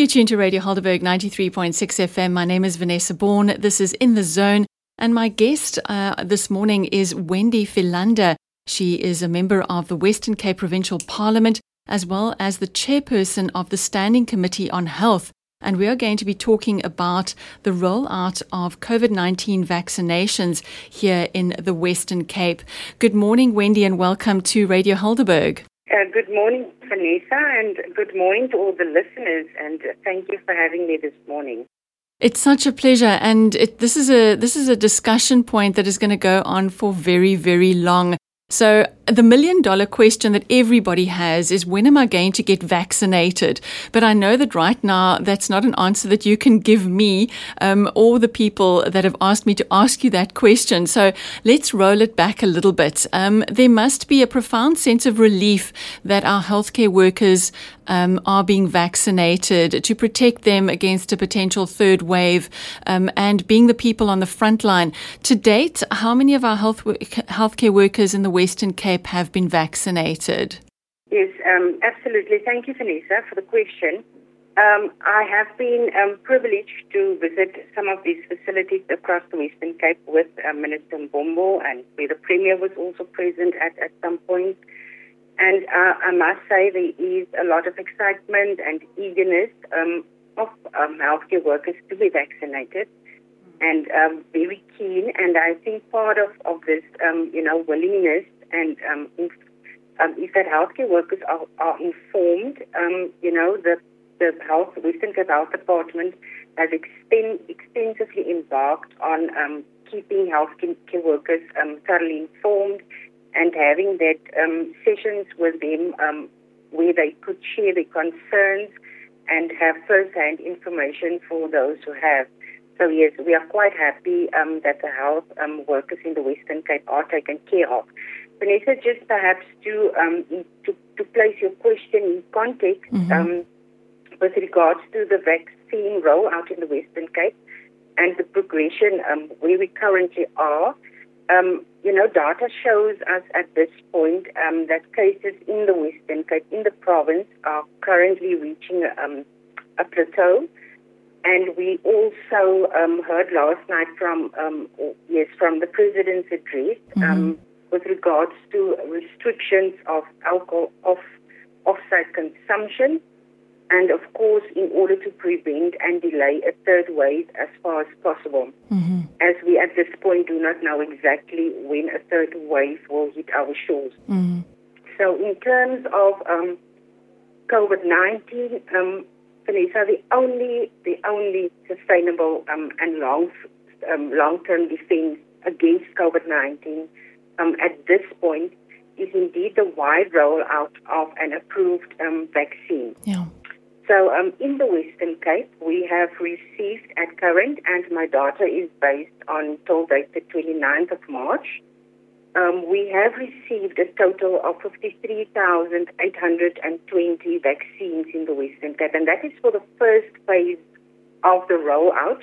You tune to Radio Helderberg 93.6 FM. My name is Vanessa Bourne. This is In the Zone. And my guest uh, this morning is Wendy Philander. She is a member of the Western Cape Provincial Parliament as well as the chairperson of the Standing Committee on Health. And we are going to be talking about the rollout of COVID 19 vaccinations here in the Western Cape. Good morning, Wendy, and welcome to Radio Helderberg. Uh, good morning, Vanessa, and good morning to all the listeners, and thank you for having me this morning. It's such a pleasure, and it, this is a this is a discussion point that is going to go on for very very long. So, the million dollar question that everybody has is when am I going to get vaccinated? But I know that right now that's not an answer that you can give me um, or the people that have asked me to ask you that question. So, let's roll it back a little bit. Um, there must be a profound sense of relief that our healthcare workers um, are being vaccinated to protect them against a potential third wave um, and being the people on the front line. To date, how many of our health healthcare workers in the Western Cape have been vaccinated? Yes, um, absolutely. Thank you, Vanessa, for the question. Um, I have been um, privileged to visit some of these facilities across the Western Cape with uh, Minister Mbombo and the Premier was also present at, at some point. And uh, I must say there is a lot of excitement and eagerness um, of um, healthcare workers to be vaccinated and um, very keen. And I think part of, of this, um, you know, willingness and um, if, um, if that healthcare workers are, are informed, you know, the, the health, Western Cape Health Department has extend, extensively embarked on keeping healthcare workers thoroughly informed and having that um, sessions with them um, where they could share their concerns and have first-hand information for those who have. So yes, we are quite happy um, that the health um, workers in the Western Cape are taken care of. Vanessa, just perhaps to um, to, to, place your question in context mm-hmm. Um, with regards to the vaccine rollout in the Western Cape and the progression where we currently are. Um, you know, data shows us at this point um, that cases in the Western Cape, in the province, are currently reaching um, a plateau. And we also um, heard last night from, um, yes, from the president's address mm-hmm. With regards to restrictions of alcohol off off-site consumption and of course, in order to prevent and delay a third wave as far as possible, mm-hmm. as we at this point do not know exactly when a third wave will hit our shores. Mm-hmm. So, in terms of um, COVID nineteen, um, Vanessa, the only the only sustainable um, and long um, long term defense against COVID nineteen um, at this point is indeed the wide rollout of an approved um, vaccine. Yeah. So um, in the Western Cape, we have received at current, and my data is based on till date the 29th of March. Um, we have received a total of 53,820 vaccines in the Western Cape, and that is for the first phase of the rollout,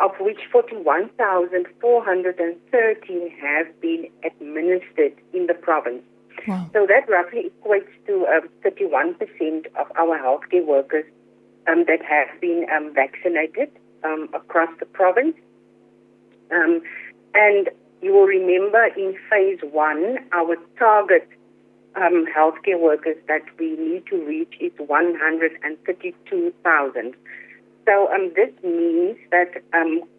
of which 41,413 have been administered in the province. Wow. So that roughly equates to um, 31% of our healthcare workers um, that have been um, vaccinated um, across the province. Um, and you will remember in phase one, our target um, healthcare workers that we need to reach is 132,000. So this means that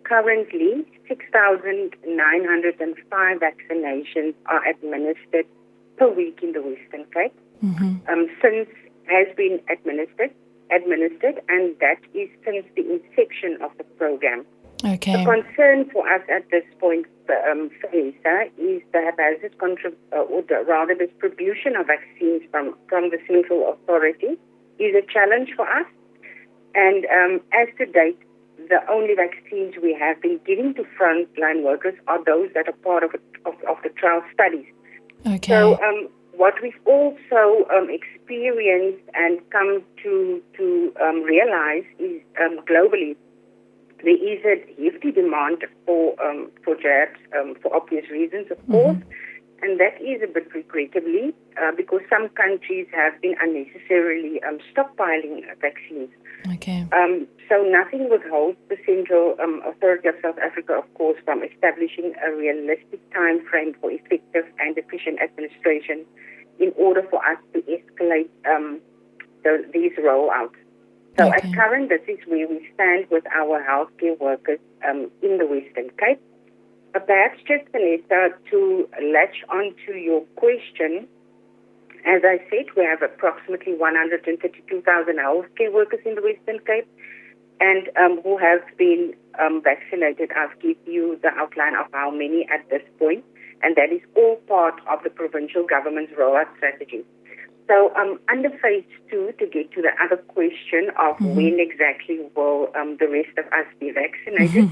currently 6,905 vaccinations are administered per week in the Western Cape mm-hmm. um, since has been administered, administered, and that is since the inception of the program. Okay. The concern for us at this point, um, Felisa, is the haphazard contrib- uh, or the, rather distribution of vaccines from, from the central authority is a challenge for us. And um, as to date, the only vaccines we have been giving to frontline workers are those that are part of, of, of the trial studies. Okay. So um, what we've also um, experienced and come to to um, realize is um, globally there is a hefty demand for um, for jabs um, for obvious reasons, of mm-hmm. course, and that is a bit regrettably uh, because some countries have been unnecessarily um, stockpiling vaccines. Okay. Um, so nothing withholds the Central um, Authority of South Africa, of course, from establishing a realistic time frame for effective and efficient administration in order for us to escalate um, the, these rollouts. So Okay. at current, this is where we stand with our healthcare workers um, in the Western Cape. Perhaps just, Vanessa, to latch onto your question, as I said, we have approximately 132,000 healthcare workers in the Western Cape and um, who have been um, vaccinated. I've given you the outline of how many at this point, and that is all part of the provincial government's rollout strategy. So, um, under phase two, to get to the other question of when exactly will um, the rest of us be vaccinated,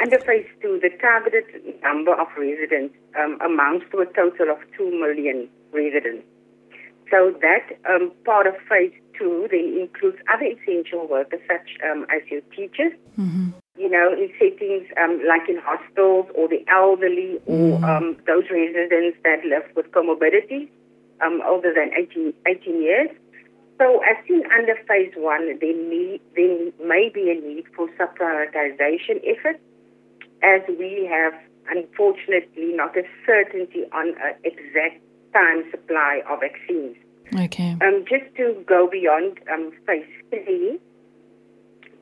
under phase two, the targeted number of residents um, amounts to a total of 2 million residents. So that um, part of phase two then includes other essential workers such um, as your teachers, you know, in settings um, like in hospitals or the elderly or um, those residents that live with comorbidities um, older than 18, 18 years. So as seen under phase one, there may, there may be a need for subprioritization efforts as we have unfortunately not a certainty on an exact time supply of vaccines. Okay. Um, just to go beyond um, phase three,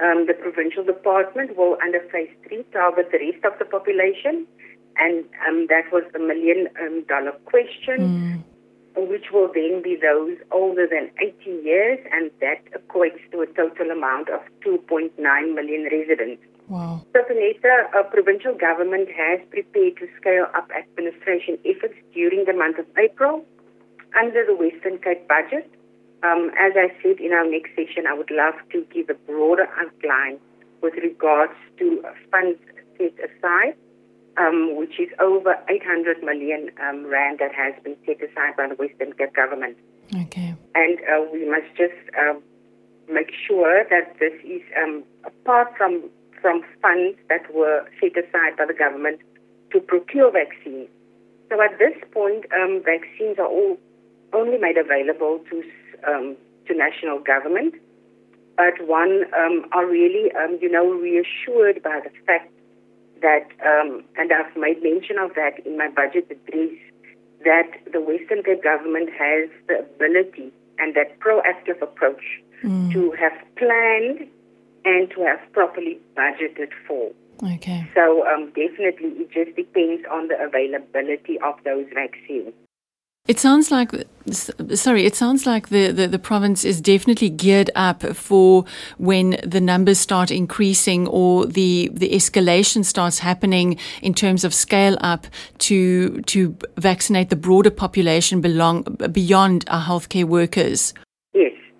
um, the provincial department will, under phase three, target the rest of the population, and um, that was the million um, dollar question, which will then be those older than 80 years, and that equates to a total amount of 2.9 million residents. Wow. So, Vanessa, a provincial government has prepared to scale up administration efforts during the month of April under the Western Cape budget. Um, as I said in our next session, I would love to give a broader outline with regards to funds set aside, um, which is over 800 million um, rand that has been set aside by the Western Cape government. Okay. And uh, we must just um, make sure that this is um, apart from from funds that were set aside by the government to procure vaccines. So at this point, um, vaccines are all only made available to um, to national government, but one um, are really um, you know reassured by the fact that, um, and I've made mention of that in my budget address, that the Western Cape government has the ability and that proactive approach to have planned and to have properly budgeted for. Okay. So um, definitely, it just depends on the availability of those vaccines. It sounds like, sorry, it sounds like the, the, the province is definitely geared up for when the numbers start increasing or the, the escalation starts happening in terms of scale up to, to vaccinate the broader population belong, beyond our healthcare workers.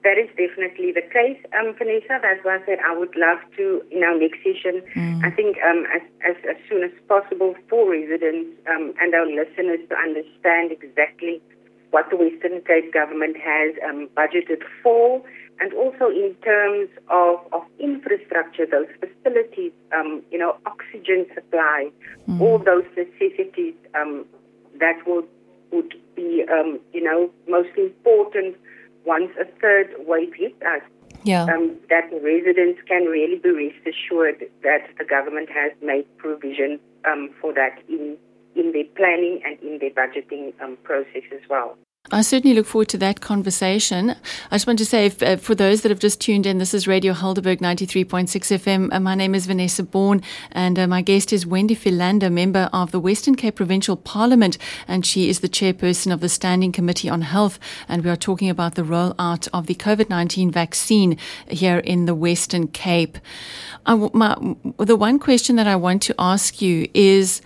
That is definitely the case, um, Vanessa. That's why I said I would love to, in our next session, I think um, as, as, as soon as possible for residents um, and our listeners to understand exactly what the Western Cape government has um, budgeted for, and also in terms of, of infrastructure, those facilities, um, you know, oxygen supply, all those necessities um, that would would be, um, you know, most important once a third wave hits us, Yeah. um, that residents can really be rest assured that the government has made provision um, for that in in their planning and in their budgeting um, process as well. I certainly look forward to that conversation. I just want to say, if, uh, for those that have just tuned in, this is Radio Helderberg 93.6 FM. Uh, my name is Vanessa Bourne, and uh, my guest is Wendy Philander, member of the Western Cape Provincial Parliament, and she is the chairperson of the Standing Committee on Health. And we are talking about the rollout of the COVID 19 vaccine here in the Western Cape. My, the one question that I want to ask you is,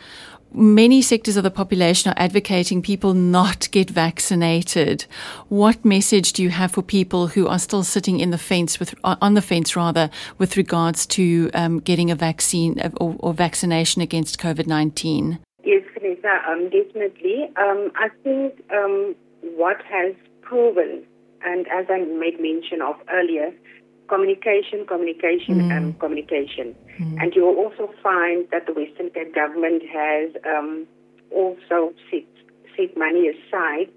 many sectors of the population are advocating people not get vaccinated. What message do you have for people who are still sitting in the fence with on the fence rather with regards to um, getting a vaccine or, or vaccination against COVID nineteen? Yes, Vanessa, um, definitely. Um, I think um, what has proven, and as I made mention of earlier, communication, communication, and communication. And you will also find that the Western Cape government has um, also set set money aside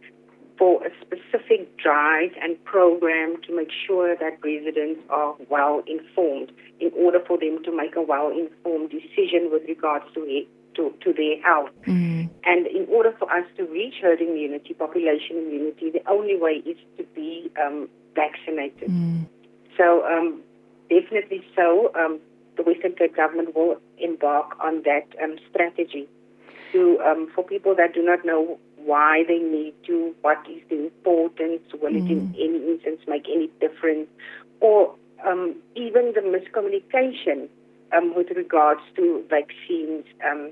for a specific drive and program to make sure that residents are well informed in order for them to make a well informed decision with regards to it, to, to their health. Mm. And in order for us to reach herd immunity, population immunity, the only way is to be um, vaccinated. Mm. So, um, definitely so, um, the Western Cape government will embark on that um, strategy to um, for people that do not know why they need to, what is the importance, will mm. it in mm. any instance make any difference, or um, even the miscommunication um, with regards to vaccines, um,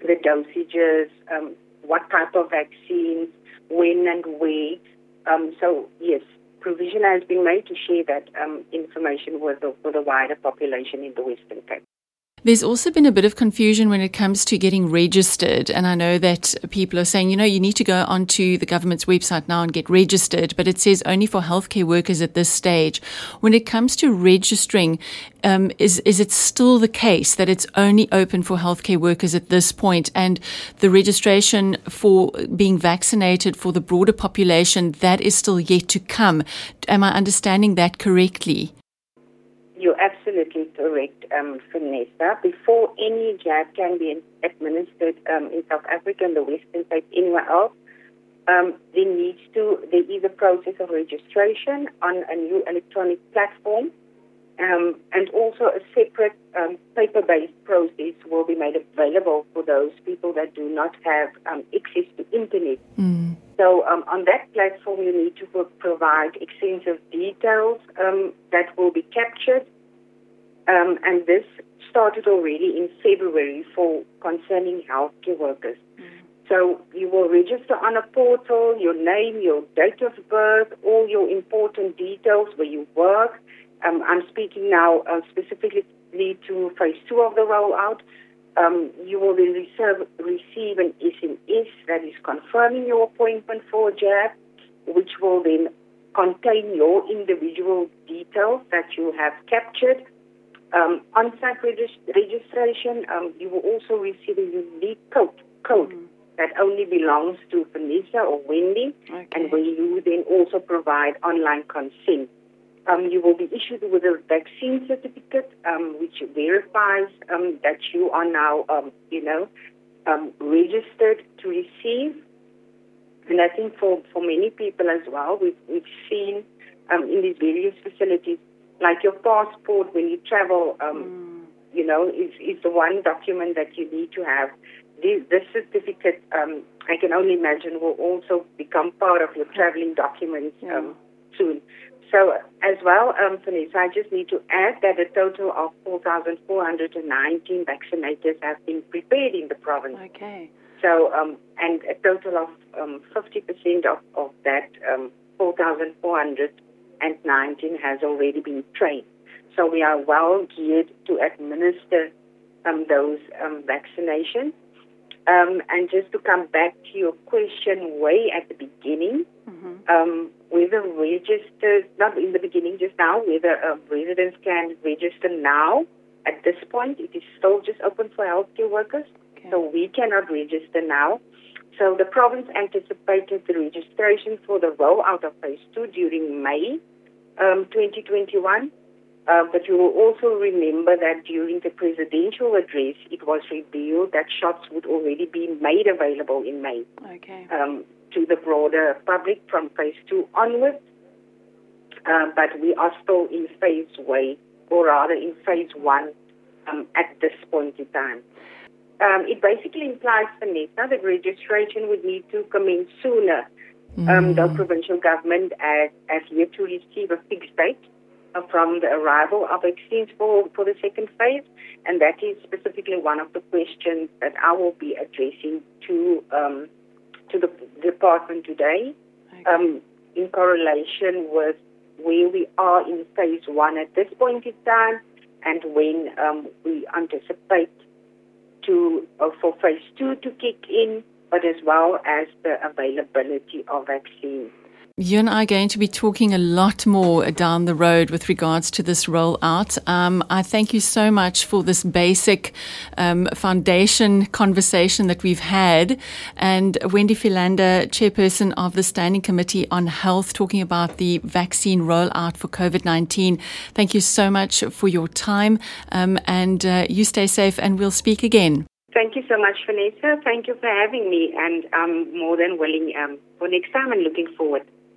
the dosages, um, what type of vaccines, when and where. Um, so yes, provision has been made to share that um, information with the, with the wider population in the Western Cape. There's also been a bit of confusion when it comes to getting registered. And I know that people are saying, you know, you need to go onto the government's website now and get registered, but it says only for healthcare workers at this stage. When it comes to registering, um, is, is it still the case that it's only open for healthcare workers at this point? and the registration for being vaccinated for the broader population, that is still yet to come? Am I understanding that correctly? You're absolutely correct, um. Before any jab can be administered um, in South Africa and the Western Cape, anywhere else, um, there needs to there is a process of registration on a new electronic platform, um, and also a separate um, paper-based process will be made available for those people that do not have um, access to internet. Mm. So um, on that platform, you need to provide extensive details um, that will be captured. Um, and this started already in February for concerning healthcare workers. Mm. So you will register on a portal, your name, your date of birth, all your important details where you work. Um, I'm speaking now uh, specifically to phase two of the rollout um, you will then receive, receive an SMS that is confirming your appointment for a jab, which will then contain your individual details that you have captured. Um, on-site regist- registration, um, you will also receive a unique code, code mm. that only belongs to Vanessa or Wendy, okay. and where you then also provide online consent. Um, you will be issued with a vaccine certificate, um, which verifies um, that you are now, um, you know, um, registered to receive. And I think for, for many people as well, we've, we've seen um, in these various facilities, like your passport when you travel, mm. you know, is, is the one document that you need to have. This, this certificate, I can only imagine, will also become part of your traveling documents yeah. soon. So as well, um, Vanessa, I just need to add that a total of 4,419 vaccinators have been prepared in the province. Okay. So, um, and a total of um, 50% of, of that um, 4,419 has already been trained. So we are well geared to administer um, those um, vaccinations. Um, and just to come back to your question way at the beginning, mm-hmm. um, whether register, not in the beginning, just now, whether um, residents can register now. At this point, it is still just open for healthcare workers, okay. so we cannot register now. So the province anticipated the registration for the rollout of phase two during May um, 2021. Uh, but you will also remember that during the presidential address, it was revealed that shots would already be made available in May okay. um, to the broader public from phase two onwards. Uh, but we are still in phase way, or rather in phase one um, at this point in time. Um, it basically implies, Vanessa, that registration would need to commence sooner. Mm. Um, the provincial government has, has yet to receive a fixed date from the arrival of vaccines for, for the second phase. And that is specifically one of the questions that I will be addressing to um, to the department today okay. um, in correlation with where we are in phase one at this point in time and when um, we anticipate to uh, for phase two to kick in, but as well as the availability of vaccines. You and I are going to be talking a lot more down the road with regards to this rollout. Um, I thank you so much for this basic um, foundation conversation that we've had. And Wendy Philander, chairperson of the Standing Committee on Health, talking about the vaccine rollout for COVID 19. Thank you so much for your time. Um, and uh, you stay safe, and we'll speak again. Thank you so much, Vanessa. Thank you for having me, and I'm more than willing um, for next time and looking forward.